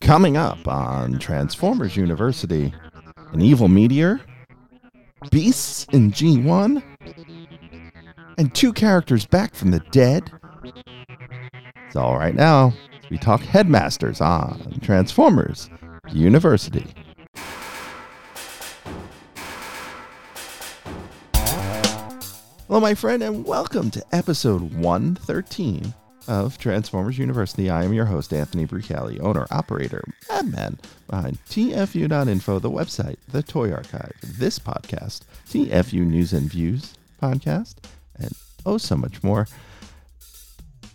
Coming up on Transformers University an evil meteor, beasts in G1, and two characters back from the dead. It's all right now. We talk headmasters on Transformers University. Hello, my friend, and welcome to episode 113 of Transformers University. I am your host, Anthony Bricali, owner, operator, madman behind TFU.info, the website, the Toy Archive, this podcast, TFU News and Views podcast, and oh, so much more.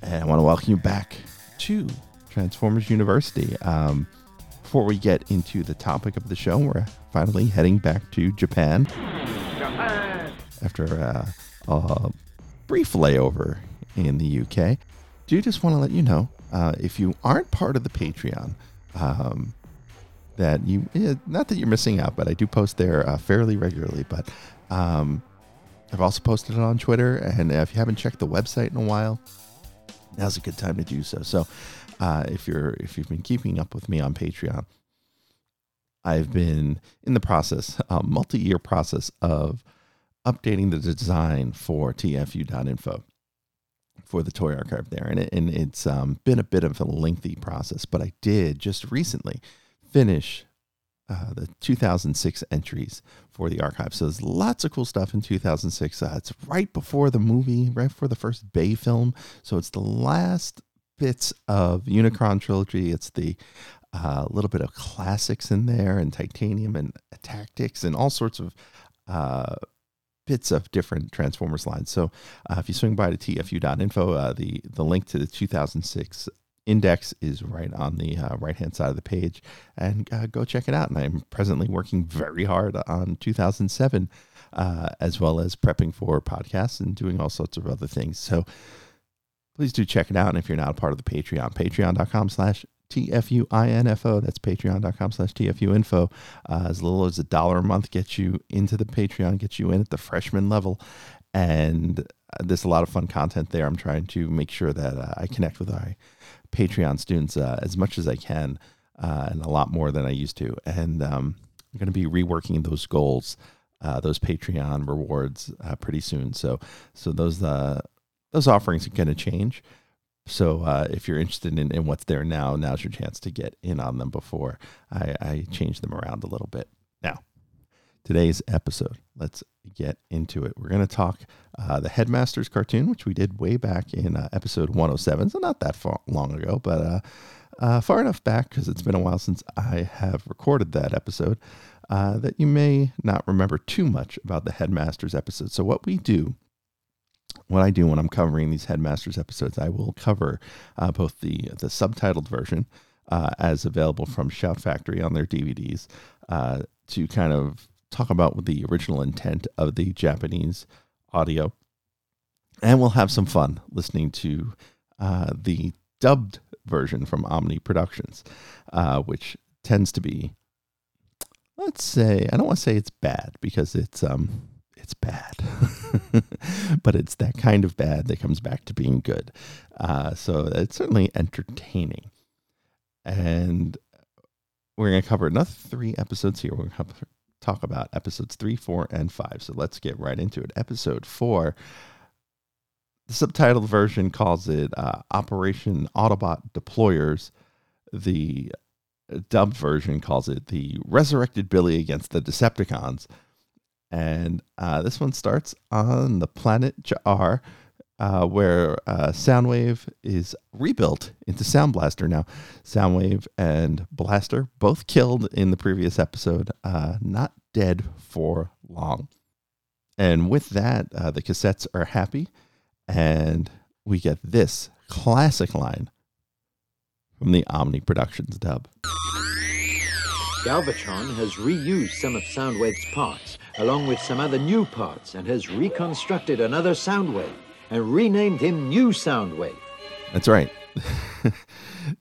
And I want to welcome you back to Transformers University. Um, before we get into the topic of the show, we're finally heading back to Japan. Japan. After uh, a brief layover in the UK. Do just want to let you know uh, if you aren't part of the Patreon, um, that you not that you're missing out, but I do post there uh, fairly regularly. But um, I've also posted it on Twitter, and if you haven't checked the website in a while, now's a good time to do so. So uh, if you're if you've been keeping up with me on Patreon, I've been in the process, a multi-year process of updating the design for TFU.info for the toy archive there. And, it, and it's um, been a bit of a lengthy process, but I did just recently finish uh, the 2006 entries for the archive. So there's lots of cool stuff in 2006. Uh, it's right before the movie, right before the first Bay film. So it's the last bits of Unicron trilogy. It's the uh, little bit of classics in there and titanium and tactics and all sorts of uh, bits of different Transformers lines. So uh, if you swing by to tfu.info, uh, the, the link to the 2006 index is right on the uh, right hand side of the page and uh, go check it out. And I'm presently working very hard on 2007 uh, as well as prepping for podcasts and doing all sorts of other things. So please do check it out. And if you're not a part of the Patreon, patreon.com slash T-F-U-I-N-F-O. That's patreon.com slash T-F-U-info. Uh, as little as a dollar a month gets you into the Patreon, gets you in at the freshman level. And uh, there's a lot of fun content there. I'm trying to make sure that uh, I connect with our Patreon students uh, as much as I can uh, and a lot more than I used to. And um, I'm going to be reworking those goals, uh, those Patreon rewards pretty soon. So, so those, those offerings are going to change. So uh, if you're interested in, in, what's there now, now's your chance to get in on them before I, I change them around a little bit. Now, today's episode, let's get into it. We're going to talk uh, the Headmasters cartoon, which we did way back in uh, episode 107, so not that far, long ago, but uh, uh, far enough back because it's been a while since I have recorded that episode uh, that you may not remember too much about the Headmasters episode. So what we do what I do when I'm covering these Headmasters episodes, I will cover uh, both the the subtitled version uh, as available from Shout Factory on their DVDs uh, to kind of talk about the original intent of the Japanese audio, and we'll have some fun listening to uh, the dubbed version from Omni Productions, uh, which tends to be, let's say, I don't want to say it's bad because it's um it's bad, but it's that kind of bad that comes back to being good. Uh, so it's certainly entertaining. And we're going to cover another three episodes here. We're going to talk about episodes three, four, and five. So let's get right into it. Episode four, the subtitled version calls it uh, Operation Autobot Deployers. The dubbed version calls it the Resurrected Billy Against the Decepticons. And uh, this one starts on the planet Cha'ar, uh, where uh, Soundwave is rebuilt into Sound Blaster. Now, Soundwave and Blaster both killed in the previous episode, uh, not dead for long. And with that, uh, the cassettes are happy, and we get this classic line from the Omni Productions dub. Galvatron has reused some of Soundwave's parts, along with some other new parts, and has reconstructed another Soundwave and renamed him New Soundwave. That's right.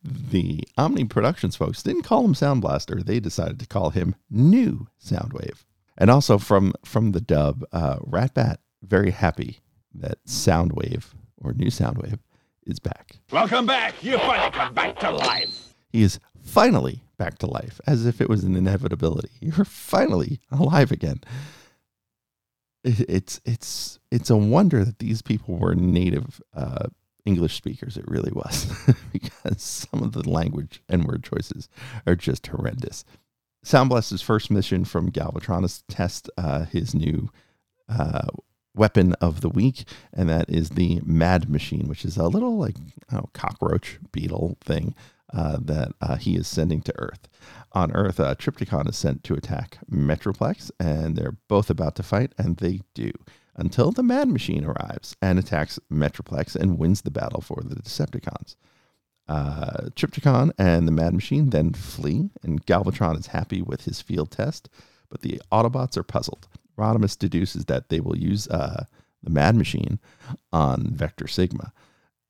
the Omni Productions folks didn't call him Sound Blaster; they decided to call him New Soundwave. And also from from the dub, uh, Ratbat very happy that Soundwave or New Soundwave is back. Welcome back. You finally come back to life. He is finally back to life, as if it was an inevitability. You're finally alive again. It's it's it's a wonder that these people were native uh, English speakers. It really was, because some of the language and word choices are just horrendous. Sound Blaster's first mission from Galvatron is to test uh, his new uh, weapon of the week, and that is the Mad Machine, which is a little like know, cockroach beetle thing uh, that uh, he is sending to Earth. On Earth, uh, Trypticon is sent to attack Metroplex, and they're both about to fight, and they do until the Mad Machine arrives and attacks Metroplex and wins the battle for the Decepticons. Uh, Trypticon and the Mad Machine then flee, and Galvatron is happy with his field test, but the Autobots are puzzled. Rodimus deduces that they will use uh, the Mad Machine on Vector Sigma.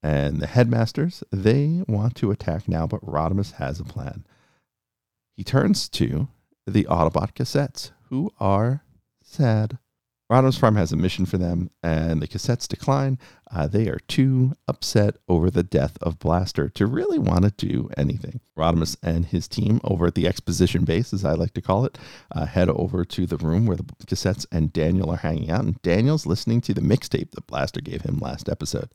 And the headmasters, they want to attack now, but Rodimus has a plan. He turns to the Autobot cassettes, who are sad. Rodimus Prime has a mission for them, and the cassettes decline. Uh, they are too upset over the death of Blaster to really want to do anything. Rodimus and his team over at the exposition base, as I like to call it, uh, head over to the room where the cassettes and Daniel are hanging out, and Daniel's listening to the mixtape that Blaster gave him last episode.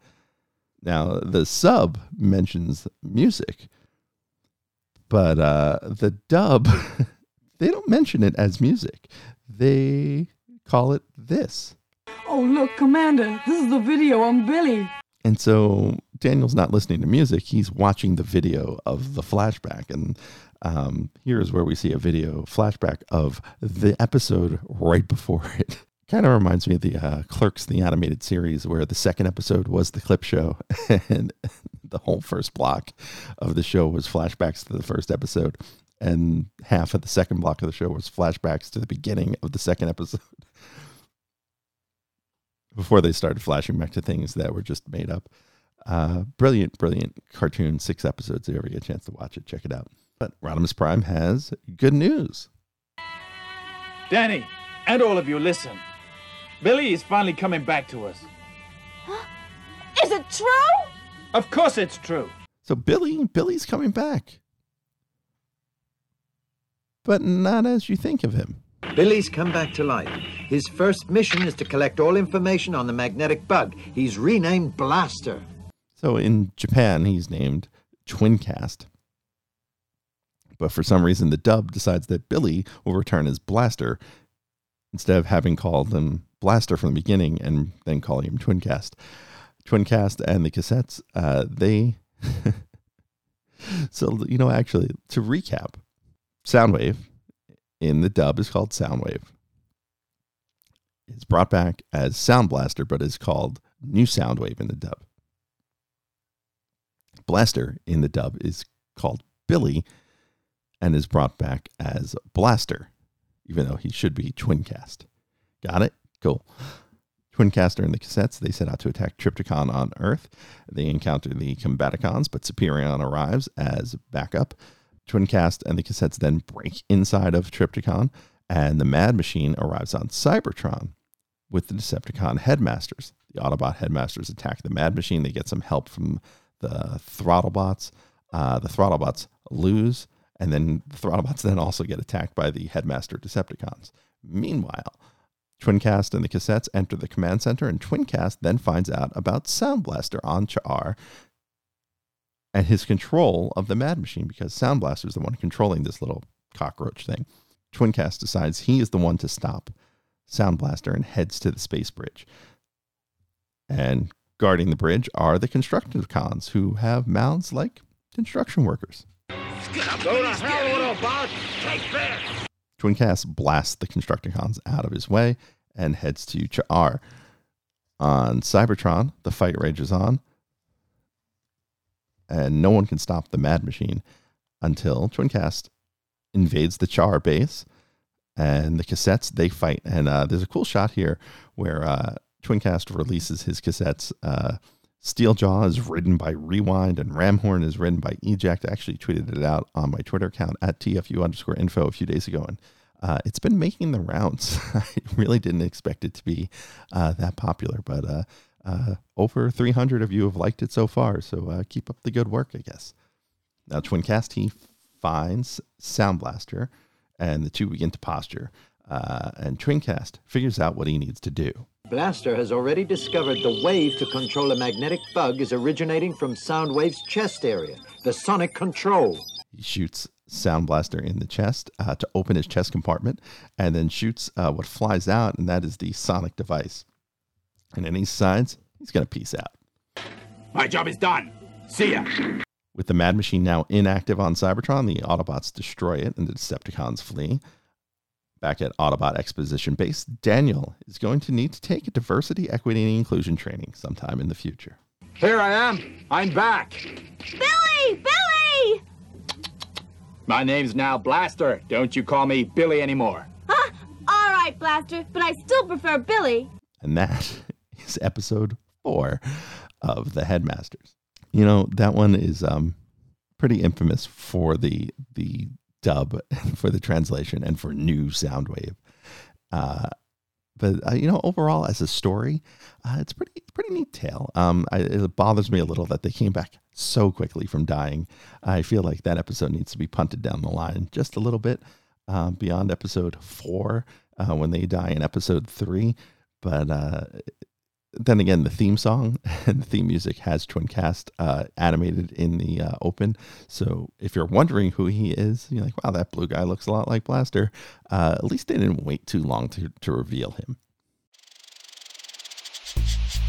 Now, the sub mentions music, but uh, the dub, they don't mention it as music. They call it this. Oh, look, Commander, this is the video on Billy. And so Daniel's not listening to music, he's watching the video of the flashback. And um, here's where we see a video flashback of the episode right before it. Kind of reminds me of the uh, Clerks, the animated series, where the second episode was the clip show, and the whole first block of the show was flashbacks to the first episode, and half of the second block of the show was flashbacks to the beginning of the second episode before they started flashing back to things that were just made up. Uh, brilliant, brilliant cartoon, six episodes. If you ever get a chance to watch it, check it out. But Rodimus Prime has good news. Danny, and all of you, listen. Billy is finally coming back to us. Is it true? Of course it's true. So Billy, Billy's coming back. But not as you think of him. Billy's come back to life. His first mission is to collect all information on the magnetic bug. He's renamed Blaster. So in Japan, he's named Twincast. But for some reason, the dub decides that Billy will return as Blaster instead of having called him Blaster from the beginning and then calling him Twincast. Twincast and the cassettes, uh, they. so, you know, actually, to recap, Soundwave in the dub is called Soundwave. It's brought back as Sound Blaster, but is called New Soundwave in the dub. Blaster in the dub is called Billy and is brought back as Blaster, even though he should be Twincast. Got it? Cool. Twincaster and the cassettes, they set out to attack Trypticon on Earth. They encounter the Combaticons, but Superion arrives as backup. Twincast and the cassettes then break inside of Trypticon, and the Mad Machine arrives on Cybertron with the Decepticon headmasters. The Autobot headmasters attack the Mad Machine. They get some help from the Throttlebots. Uh, the Throttlebots lose, and then the Throttlebots then also get attacked by the headmaster Decepticons. Meanwhile, Twincast and the cassettes enter the command center, and Twincast then finds out about Sound Blaster on Cha'ar and his control of the Mad Machine because Sound Blaster is the one controlling this little cockroach thing. Twincast decides he is the one to stop Sound Blaster and heads to the space bridge. And guarding the bridge are the Constructicons, who have mouths like construction workers. Go to hell, Autobot! Take this! Twincast blasts the Constructicons out of his way and heads to Cha'ar. On Cybertron, the fight rages on, and no one can stop the Mad Machine until Twincast invades the Cha'ar base, and the cassettes they fight. And uh, there's a cool shot here where uh, Twincast releases his cassettes. Uh, Steeljaw is ridden by Rewind, and Ramhorn is ridden by Eject. I actually tweeted it out on my Twitter account at TFU underscore info a few days ago, and uh, it's been making the rounds. I really didn't expect it to be uh, that popular, but uh, Uh, over 300 of you have liked it so far, so uh, keep up the good work, I guess. Now, Twincast, he finds Sound Blaster, and the two begin to posture. Uh, and Twincast figures out what he needs to do. Blaster has already discovered the wave to control a magnetic bug is originating from Soundwave's chest area, the sonic control. He shoots Sound Blaster in the chest uh, to open his chest compartment, and then shoots uh, what flies out, and that is the sonic device. And then he decides he's going to peace out. My job is done. See ya. With the Mad Machine now inactive on Cybertron, the Autobots destroy it and the Decepticons flee. Back at Autobot Exposition Base, Daniel is going to need to take a diversity, equity, and inclusion training sometime in the future. Here I am. I'm back. Billy! Billy! My name's now Blaster. Don't you call me Billy anymore. Huh? All right, Blaster, but I still prefer Billy. And that is episode four of The Headmasters. You know, that one is um, pretty infamous for the the dub, for the translation, and for new Soundwave. Uh, but uh, you know, overall, as a story, uh, it's pretty pretty neat tale. Um, I, it bothers me a little that they came back so quickly from dying. I feel like that episode needs to be punted down the line just a little bit uh, beyond episode four uh, when they die in episode three. But uh, then again, the theme song and the theme music has Twincast uh, animated in the uh, open. So if you're wondering who he is, you're like, wow, that blue guy looks a lot like Blaster. Uh, at least they didn't wait too long to, to reveal him.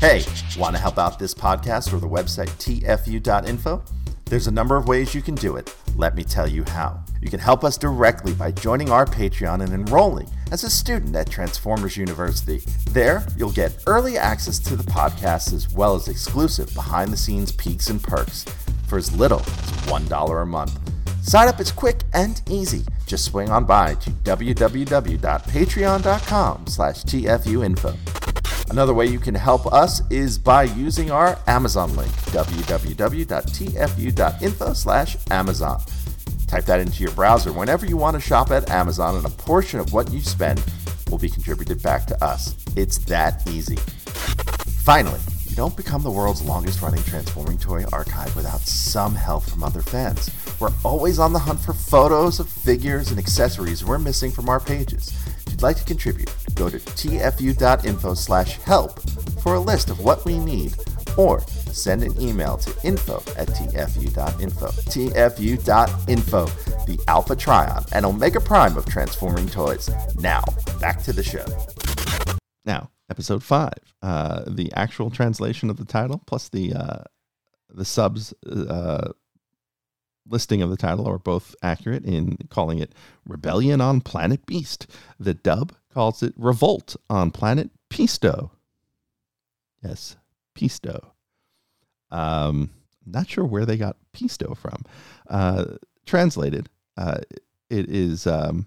Hey, want to help out this podcast or the website tfu.info? There's a number of ways you can do it. Let me tell you how. You can help us directly by joining our Patreon and enrolling as a student at Transformers University. There, you'll get early access to the podcast as well as exclusive behind the scenes peaks and perks for as little as $1 a month. Sign up is quick and easy. Just swing on by to www.patreon.com slash tfuinfo. Another way you can help us is by using our Amazon link, www.tfu.info slash Amazon. Type that into your browser whenever you want to shop at Amazon, and a portion of what you spend will be contributed back to us. It's that easy. Finally, you don't become the world's longest running transforming toy archive without some help from other fans. We're always on the hunt for photos of figures and accessories we're missing from our pages. If you'd like to contribute, go to tfu.info slash help for a list of what we need or send an email to info at tfu.info. tfu.info, the Alpha Trion and Omega Prime of transforming toys. Now, back to the show. Now, episode five, uh, the actual translation of the title plus the uh, the subs uh, listing of the title are both accurate in calling it Rebellion on Planet Beast. The dub calls it Revolt on Planet Pisto. Yes, Pisto. Um, not sure where they got Pisto from. Uh, translated, uh, it is um,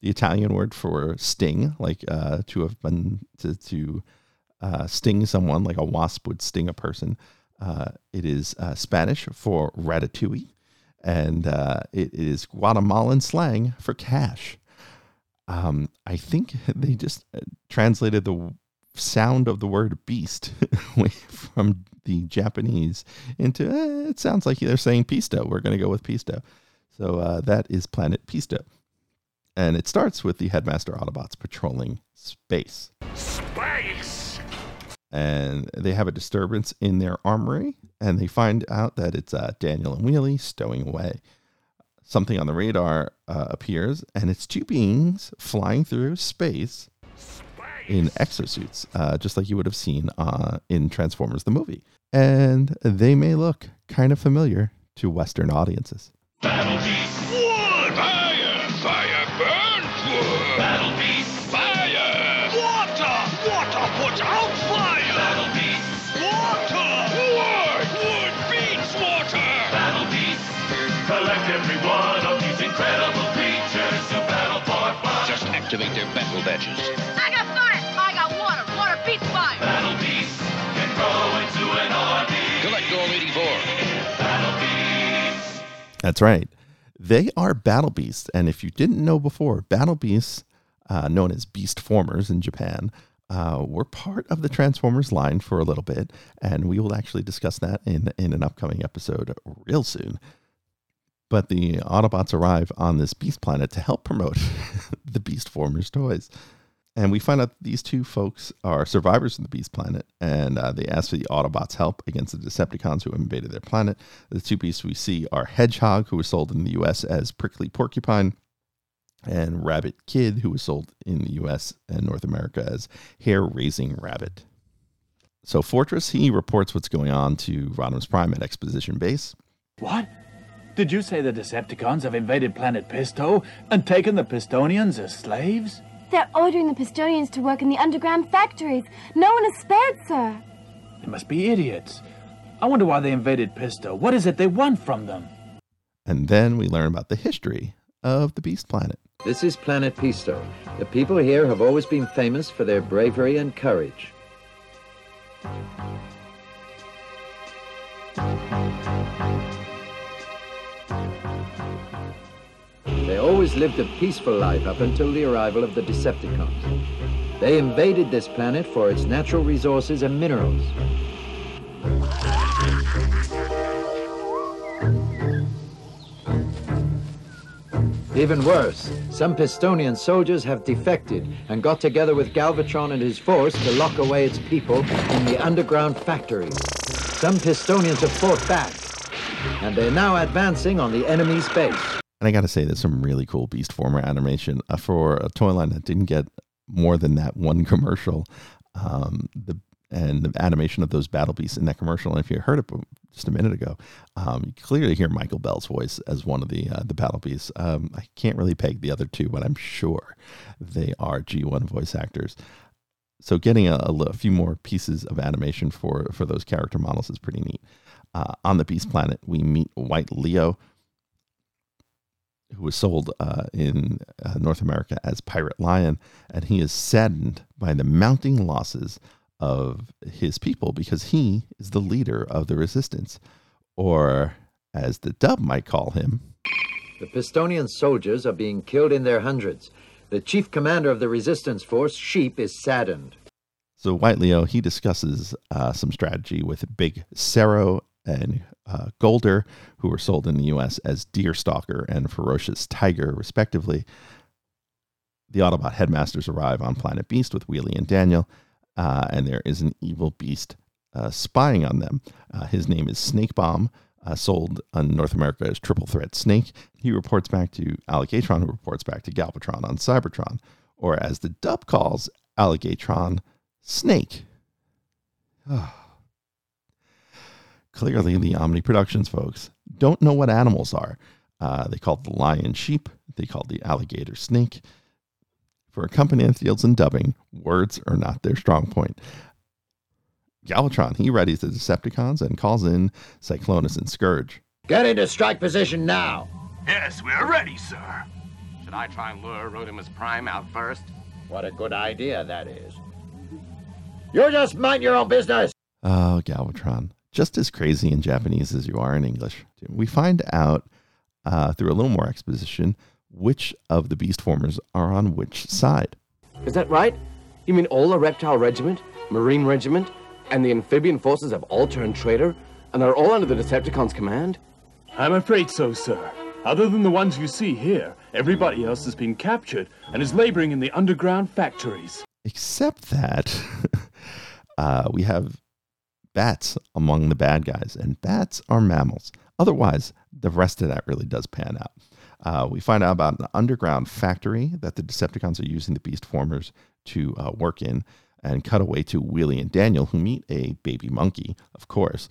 the Italian word for sting, like uh, to have been to, to uh, sting someone, like a wasp would sting a person. Uh, it is uh, Spanish for ratatouille, and it is Guatemalan slang for cash. Um, I think they just uh, translated the sound of the word beast from the Japanese into eh, it sounds like they're saying pisto. We're going to go with pisto. So uh, that is Planet Pisto. And it starts with the Headmaster Autobots patrolling space. Space! And they have a disturbance in their armory, and they find out that it's uh, Daniel and Wheelie stowing away. Something on the radar uh, appears, and it's two beings flying through space in exosuits, uh, just like you would have seen uh, in Transformers the movie. And they may look kind of familiar to Western audiences. Battle their battle badges. I got fire! I got water! Water beats fire! Battle beast can grow into an army! Collect all 84. Battle beast! That's right. They are battle beasts. And if you didn't know before, battle beasts, uh, known as beast formers in Japan, uh, were part of the Transformers line for a little bit, and we will actually discuss that in, in an upcoming episode real soon. But the Autobots arrive on this Beast planet to help promote the Beast Formers toys. And we find out these two folks are survivors of the Beast planet, and uh, they ask for the Autobots' help against the Decepticons who invaded their planet. The two beasts we see are Hedgehog, who was sold in the US as Prickly Porcupine, and Rabbit Kid, who was sold in the US and North America as Hair Raising Rabbit. So Fortress, he reports what's going on to Rodimus Prime at Exposition Base. What? Did you say the Decepticons have invaded planet Pisto and taken the Pistonians as slaves? They're ordering the Pistonians to work in the underground factories. No one is spared, sir. They must be idiots. I wonder why they invaded Pisto. What is it they want from them? And then we learn about the history of the Beast Planet. This is Planet Pisto. The people here have always been famous for their bravery and courage. Always lived a peaceful life up until the arrival of the Decepticons. They invaded this planet for its natural resources and minerals. Even worse, some Pistonian soldiers have defected and got together with Galvatron and his force to lock away its people in the underground factories. Some Pistonians have fought back, and they're now advancing on the enemy's base. And I got to say, there's some really cool Beast Former animation uh, for a toy line that didn't get more than that one commercial. Um, the and the animation of those battle beasts in that commercial. And if you heard it just a minute ago, um, you clearly hear Michael Bell's voice as one of the uh, the battle beasts. Um, I can't really peg the other two, but I'm sure they are G1 voice actors. So getting a, a few more pieces of animation for for those character models is pretty neat. Uh, on the Beast Planet, we meet White Leo, who was sold uh, in uh, North America as Pirate Lion, and he is saddened by the mounting losses of his people because he is the leader of the resistance, or as the dub might call him. The Pistonian soldiers are being killed in their hundreds. The chief commander of the resistance force, Sheep, is saddened. So White Leo he discusses uh, some strategy with Big Cero and uh, Golder, who were sold in the U.S. as Deerstalker and Ferocious Tiger, respectively. The Autobot headmasters arrive on Planet Beast with Wheelie and Daniel, uh, and there is an evil beast uh, spying on them. Uh, his name is Snake Bomb, uh, sold in North America as Triple Threat Snake. He reports back to Alligatron, who reports back to Galvatron on Cybertron, or as the dub calls Alligatron, Snake. Clearly, the Omni Productions folks don't know what animals are. Uh, they call the lion sheep. They call the alligator snake. For a company that deals in dubbing, words are not their strong point. Galvatron, he readies the Decepticons and calls in Cyclonus and Scourge. Get into strike position now. Yes, we're ready, sir. Should I try and lure Rodimus Prime out first? What a good idea that is. You just mind your own business. Oh, Galvatron. Just as crazy in Japanese as you are in English. We find out uh, through a little more exposition which of the beast formers are on which side. Is that right? You mean all the reptile regiment, marine regiment, and the amphibian forces have all turned traitor, and are all under the Decepticons' command? I'm afraid so, sir. Other than the ones you see here, everybody else has been captured and is laboring in the underground factories. Except that uh, we have bats among the bad guys, and bats are mammals. Otherwise, the rest of that really does pan out. Uh, we find out about an underground factory that the Decepticons are using the Beast Formers to uh, work in, and cut away to Wheelie and Daniel, who meet a baby monkey, of course,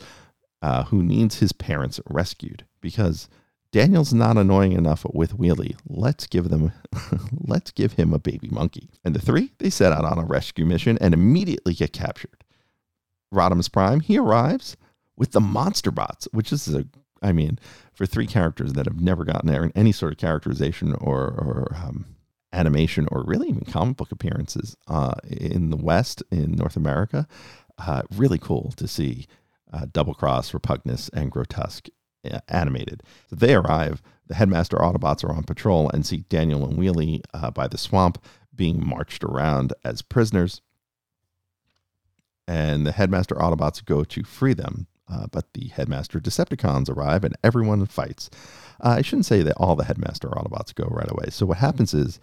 uh, who needs his parents rescued because Daniel's not annoying enough with Wheelie. Let's give them, let's give him a baby monkey. And the three they set out on a rescue mission and immediately get captured. Rodimus Prime he arrives with the Monster Bots, which is a I mean, for three characters that have never gotten there in any sort of characterization or, or um, animation or really even comic book appearances uh, in the West, in North America, uh, really cool to see uh, Double Cross, Repugnus, and Grotesque uh, animated. So they arrive. The headmaster Autobots are on patrol and see Daniel and Wheelie uh, by the swamp being marched around as prisoners. And the headmaster Autobots go to free them. Uh, but the headmaster Decepticons arrive and everyone fights. Uh, I shouldn't say that all the headmaster Autobots go right away. So what happens is,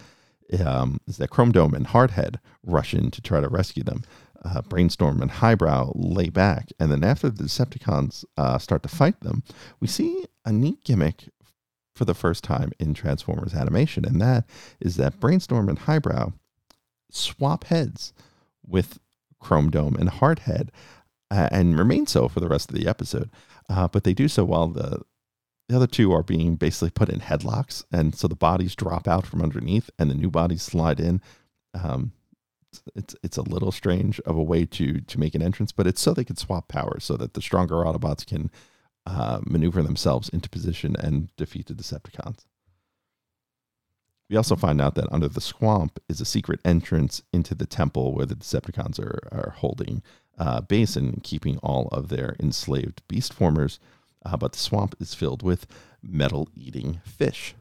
um, is that Chrome Dome and Hardhead rush in to try to rescue them. Uh, Brainstorm and Highbrow lay back, and then after the Decepticons uh, start to fight them, we see a neat gimmick for the first time in Transformers animation, and that is that Brainstorm and Highbrow swap heads with Chrome Dome and Hardhead, uh, and remain so for the rest of the episode. Uh, but they do so while the the other two are being basically put in headlocks, and so the bodies drop out from underneath, and the new bodies slide in. Um, it's it's a little strange of a way to to make an entrance, but it's so they can swap powers, so that the stronger Autobots can uh, maneuver themselves into position and defeat the Decepticons. We also find out that under the swamp is a secret entrance into the temple where the Decepticons are, are holding uh, base and keeping all of their enslaved beast formers. Uh, but the swamp is filled with metal eating fish.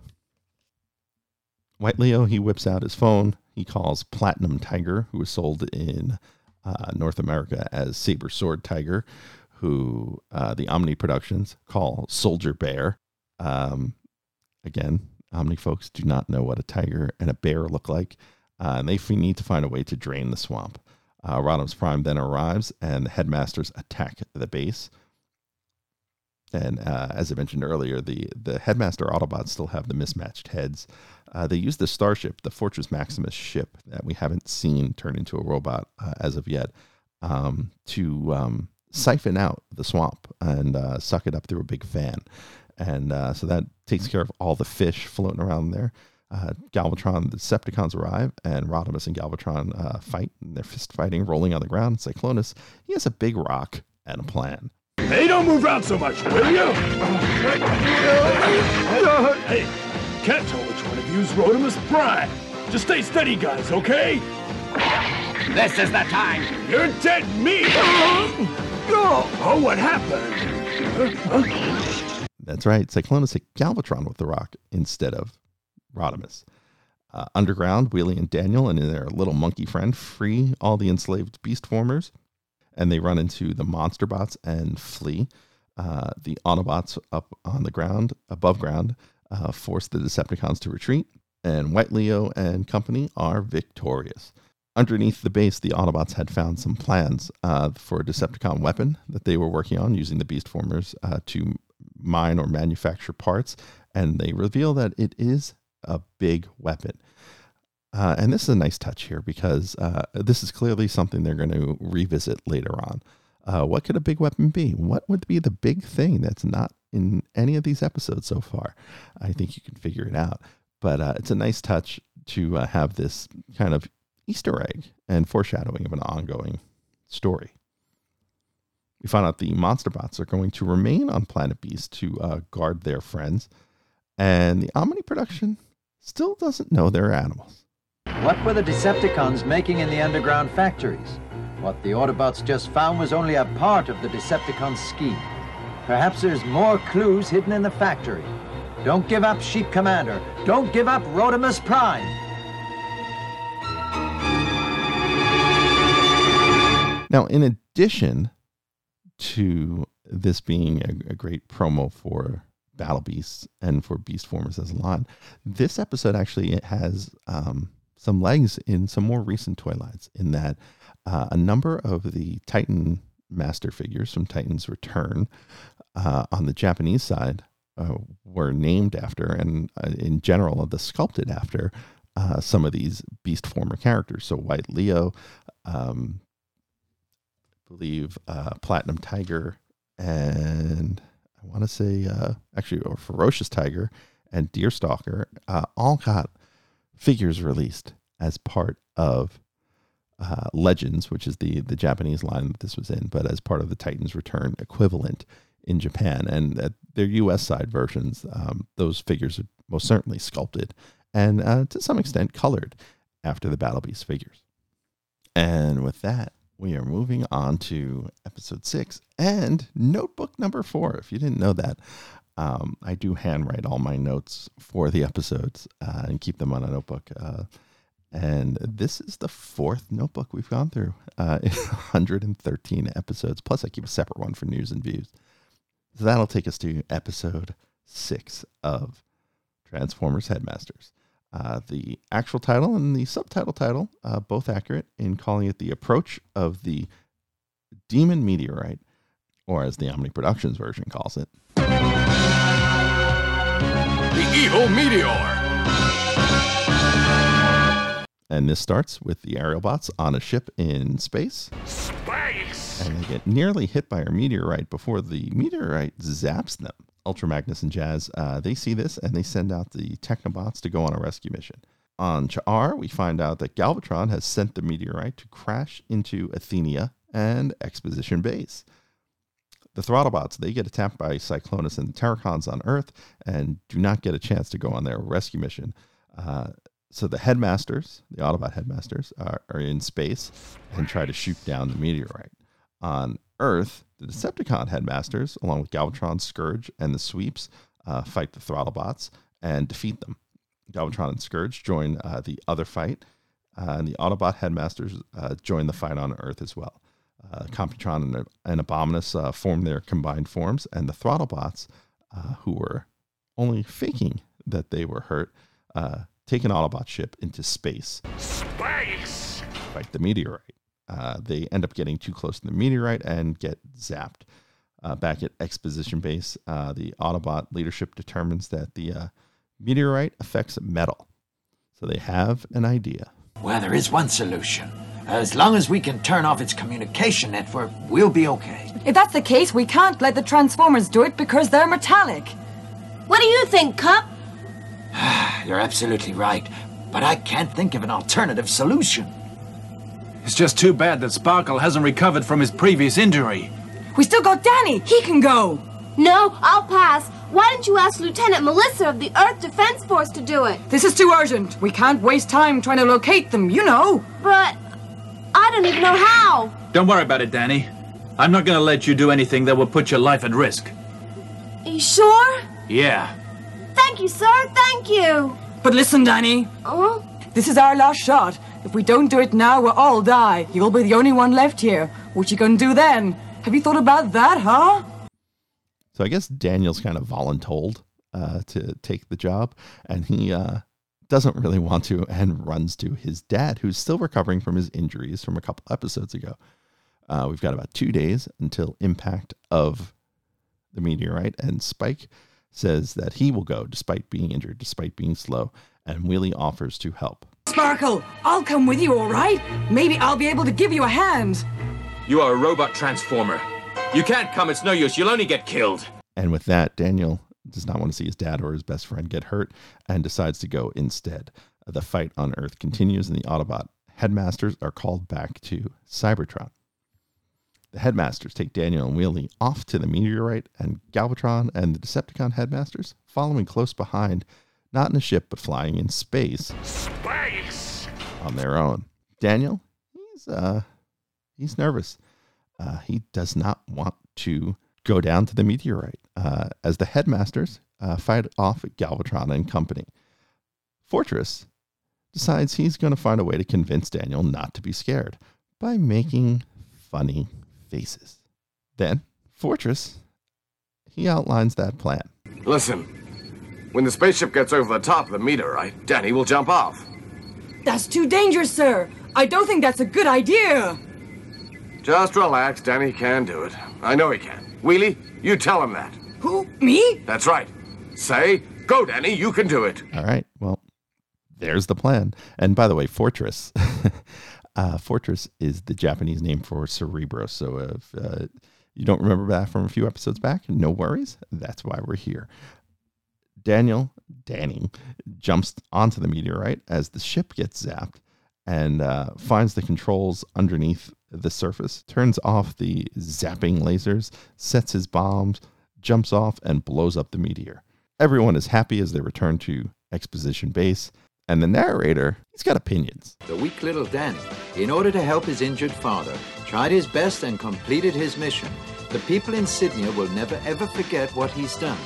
White Leo, he whips out his phone. He calls Platinum Tiger, who was sold in uh, North America as Saber Sword Tiger, who uh, the Omni Productions call Soldier Bear. Um, again, Omni folks do not know what a tiger and a bear look like, uh, and they need to find a way to drain the swamp. Uh, Rodimus Prime then arrives, and the headmasters attack the base. And uh, as I mentioned earlier, the the headmaster Autobots still have the mismatched heads. Uh, they use the starship, the Fortress Maximus ship that we haven't seen turn into a robot uh, as of yet, um, to um, siphon out the swamp and uh, suck it up through a big fan and uh, so that takes care of all the fish floating around there. Uh, Galvatron, the Decepticons arrive, and Rodimus and Galvatron uh, fight. And they're fist fighting, rolling on the ground. Cyclonus, he has a big rock and a plan. Hey, don't move around so much, will you? Hey, can't tell which one of you's Rodimus Prime. Just stay steady, guys, okay? This is the time. You're dead meat! Oh, what happened? That's right. Cyclonus hit Galvatron with the rock instead of Rodimus. Uh, underground, Wheelie and Daniel and their little monkey friend free all the enslaved beast formers, and they run into the monster bots and flee. Uh, the Autobots up on the ground, above ground, uh, force the Decepticons to retreat, and White Leo and company are victorious. Underneath the base, the Autobots had found some plans uh, for a Decepticon weapon that they were working on using the Beast Formers uh, to mine or manufacture parts, and they reveal that it is a big weapon. Uh, and this is a nice touch here because uh, this is clearly something they're going to revisit later on. Uh, what could a big weapon be? What would be the big thing that's not in any of these episodes so far? I think you can figure it out. But uh, it's a nice touch to uh, have this kind of Easter egg and foreshadowing of an ongoing story. We find out the monster bots are going to remain on Planet Beast to uh, guard their friends, and the Omni production still doesn't know their animals. What were the Decepticons making in the underground factories? What the Autobots just found was only a part of the Decepticons' scheme. Perhaps there's more clues hidden in the factory. Don't give up, Sheep Commander. Don't give up Rodimus Prime. Now, in addition to this being a, a great promo for Battle Beasts and for Beast Formers as a lot, this episode actually has um, some legs in some more recent toy lines. In that, uh, a number of the Titan Master figures from Titan's Return uh, on the Japanese side uh, were named after, and uh, in general, of the sculpted after uh, some of these Beast Former characters. So White Leo, um, believe uh, Platinum Tiger and I want to say uh, actually or Ferocious Tiger and Deerstalker uh, all got figures released as part of uh, Legends, which is the the Japanese line that this was in, but as part of the Titans Return equivalent in Japan and at their U.S. side versions, um, those figures are most certainly sculpted and uh, to some extent colored after the Battle Beast figures. And with that, we are moving on to episode six and notebook number four. If you didn't know that, um, I do handwrite all my notes for the episodes uh, and keep them on a notebook. Uh, And this is the fourth notebook we've gone through uh, in 113 episodes. Plus, I keep a separate one for news and views. So that'll take us to episode six of Transformers Headmasters. Uh, the actual title and the subtitle title, uh, both accurate in calling it The Approach of the Demon Meteorite, or as the Omni Productions version calls it, The evil meteor. And this starts with the aerial bots on a ship in space. Space! And they get nearly hit by a meteorite before the meteorite zaps them. Ultra Magnus and Jazz, uh, they see this and they send out the Technobots to go on a rescue mission. On Cha'ar, we find out that Galvatron has sent the meteorite to crash into Athenia and Exposition Base. The Throttlebots, they get attacked by Cyclonus and the Terrorcons on Earth and do not get a chance to go on their rescue mission. Uh, so the headmasters, the Autobot headmasters, are, are in space and try to shoot down the meteorite. On Earth, the Decepticon headmasters, along with Galvatron, Scourge, and the Sweeps, uh, fight the Throttlebots and defeat them. Galvatron and Scourge join uh, the other fight, uh, and the Autobot headmasters uh, join the fight on Earth as well. Uh, Computron and, and Abominus uh, form their combined forms, and the Throttlebots, uh, who were only faking that they were hurt, uh, take an Autobot ship into space Space! fight the meteorite. Uh, they end up getting too close to the meteorite and get zapped. Uh, back at Exposition Base, uh, the Autobot leadership determines that the uh, meteorite affects metal. So they have an idea. Well, there is one solution. As long as we can turn off its communication network, we'll be okay. If that's the case, we can't let the Transformers do it because they're metallic. What do you think, Kup? You're absolutely right, but I can't think of an alternative solution. It's just too bad that Sparkle hasn't recovered from his previous injury. We still got Danny. He can go. No, I'll pass. Why don't you ask Lieutenant Melissa of the Earth Defense Force to do it? This is too urgent. We can't waste time trying to locate them, you know. But I don't even know how. Don't worry about it, Danny. I'm not gonna let you do anything that will put your life at risk. Are you sure? Yeah. Thank you, sir. Thank you. But listen, Danny. Oh, This is our last shot. If we don't do it now, we'll all die. You'll be the only one left here. What you gonna do then? Have you thought about that, huh? So I guess Daniel's kind of voluntold uh, to take the job, and he uh, doesn't really want to and runs to his dad, who's still recovering from his injuries from a couple episodes ago. Uh, we've got about two days until impact of the meteorite, and Spike says that he will go despite being injured, despite being slow, and Wheelie offers to help. Sparkle, I'll come with you, all right? Maybe I'll be able to give you a hand. You are a robot transformer. You can't come, it's no use. You'll only get killed. And with that, Daniel does not want to see his dad or his best friend get hurt and decides to go instead. The fight on Earth continues, and the Autobot headmasters are called back to Cybertron. The headmasters take Daniel and Wheelie off to the meteorite, and Galvatron and the Decepticon headmasters following close behind, not in a ship but flying in space Space! on their own. Daniel, he's uh, he's nervous. Uh, he does not want to go down to the meteorite uh, as the headmasters uh, fight off Galvatron and company. Fortress decides he's going to find a way to convince Daniel not to be scared by making funny faces. Then Fortress he outlines that plan. Listen, when the spaceship gets over the top of the meteorite, Danny will jump off. That's too dangerous, sir. I don't think that's a good idea. Just relax, Danny can do it. I know he can. Wheelie, you tell him that. Who? Me? That's right. Say, go, Danny, you can do it. All right. Well, there's the plan. And by the way, Fortress. uh, Fortress is the Japanese name for Cerebro. So if uh, you don't remember that from a few episodes back, no worries. That's why we're here. Daniel, Danny, jumps onto the meteorite as the ship gets zapped and uh, finds the controls underneath the surface, turns off the zapping lasers, sets his bombs, jumps off, and blows up the meteor. Everyone is happy as they return to Exposition Base, and the narrator, he's got opinions. The weak little Danny, in order to help his injured father, tried his best and completed his mission. The people in Sydney will never ever forget what he's done.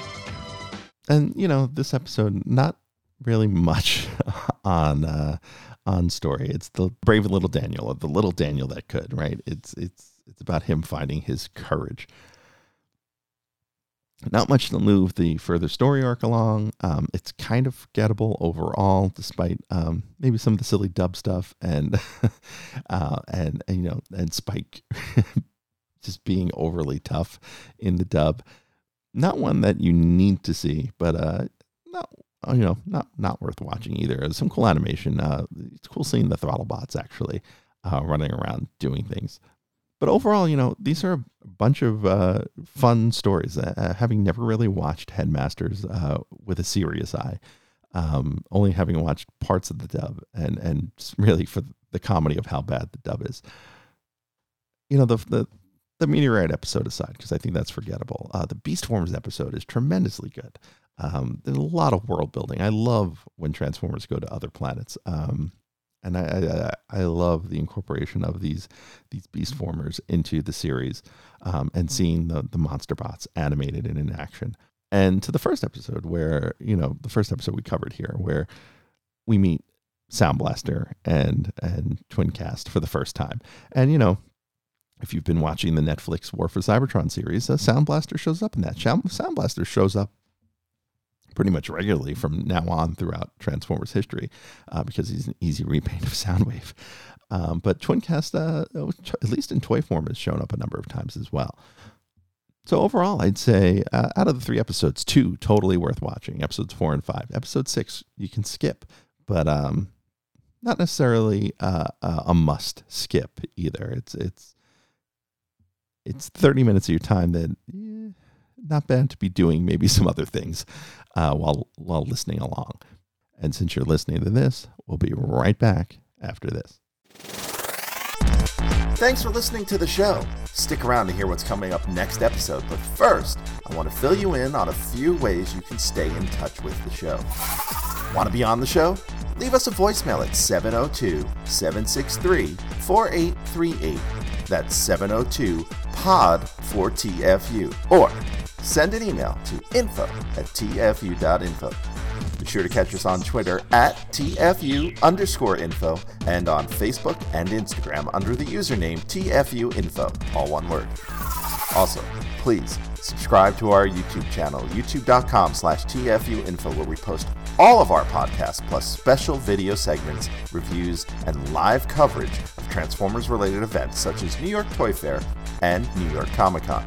And, you know, this episode, not really much on uh, on story. It's the brave little Daniel, the little Daniel that could, right? It's it's it's about him finding his courage. Not much to move the further story arc along. Um, it's kind of forgettable overall, despite um, maybe some of the silly dub stuff and uh, and, and you know and Spike just being overly tough in the dub. Not one that you need to see, but uh, not you know not not worth watching either. Some cool animation. Uh, it's cool seeing the throttle bots actually uh, running around doing things. But overall, you know, these are a bunch of uh, fun stories. Uh, having never really watched Headmasters uh, with a serious eye, um, only having watched parts of the dub, and and really for the comedy of how bad the dub is. You know, the the, the meteorite episode aside, because I think that's forgettable. Uh, the Beast Forms episode is tremendously good. Um, there's a lot of world building. I love when Transformers go to other planets. Um, and I, I, I love the incorporation of these these beast formers into the series, um, and seeing the the monster bots animated and in action. And to the first episode, where you know the first episode we covered here, where we meet Sound Blaster and and Twincast for the first time, and you know. If you've been watching the Netflix War for Cybertron series, uh, Sound Blaster shows up in that. Sound Blaster shows up pretty much regularly from now on throughout Transformers history uh, because he's an easy repaint of Soundwave. Um, but Twincast, uh, at least in toy form, has shown up a number of times as well. So overall, I'd say uh, out of the three episodes, two totally worth watching. Episodes four and five. Episode six you can skip, but um, not necessarily uh, a must skip either. It's it's it's thirty minutes of your time that eh, not bad to be doing maybe some other things uh, while while listening along. And since you're listening to this, we'll be right back after this. Thanks for listening to the show. Stick around to hear what's coming up next episode, but first, I want to fill you in on a few ways you can stay in touch with the show. Want to be on the show? Leave us a voicemail at 702 763 4838. That's 702 POD 4TFU. Or send an email to info at tfu.info. Be sure to catch us on Twitter at TFU underscore info and on Facebook and Instagram under the username TFU info, all one word. Also, please subscribe to our YouTube channel, youtube.com slash TFU info, where we post all of our podcasts plus special video segments, reviews, and live coverage of Transformers related events such as New York Toy Fair and New York Comic Con.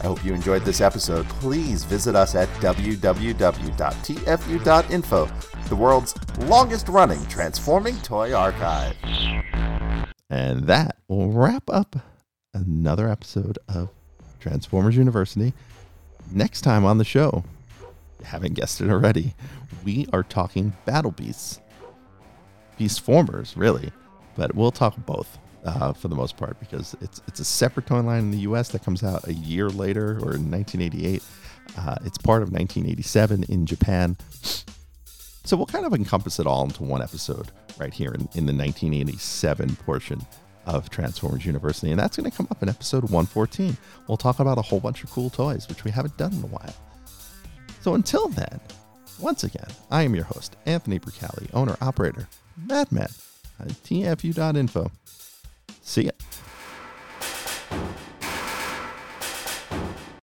I hope you enjoyed this episode. Please visit us at www.tfu.info, the world's longest running transforming toy archive. And that will wrap up another episode of Transformers University. Next time on the show, haven't guessed it already, we are talking Battle Beasts. Beast Formers, really, but we'll talk both uh, for the most part because it's it's a separate toy line in the U.S. that comes out a year later or in 1988. Uh, it's part of 1987 in Japan. So we'll kind of encompass it all into one episode right here in, in the 1987 portion of Transformers University. And that's going to come up in episode 114. We'll talk about a whole bunch of cool toys, which we haven't done in a while. So until then, once again, I am your host, Anthony Bricali, owner operator, Madman at uh, tfu.info. See ya.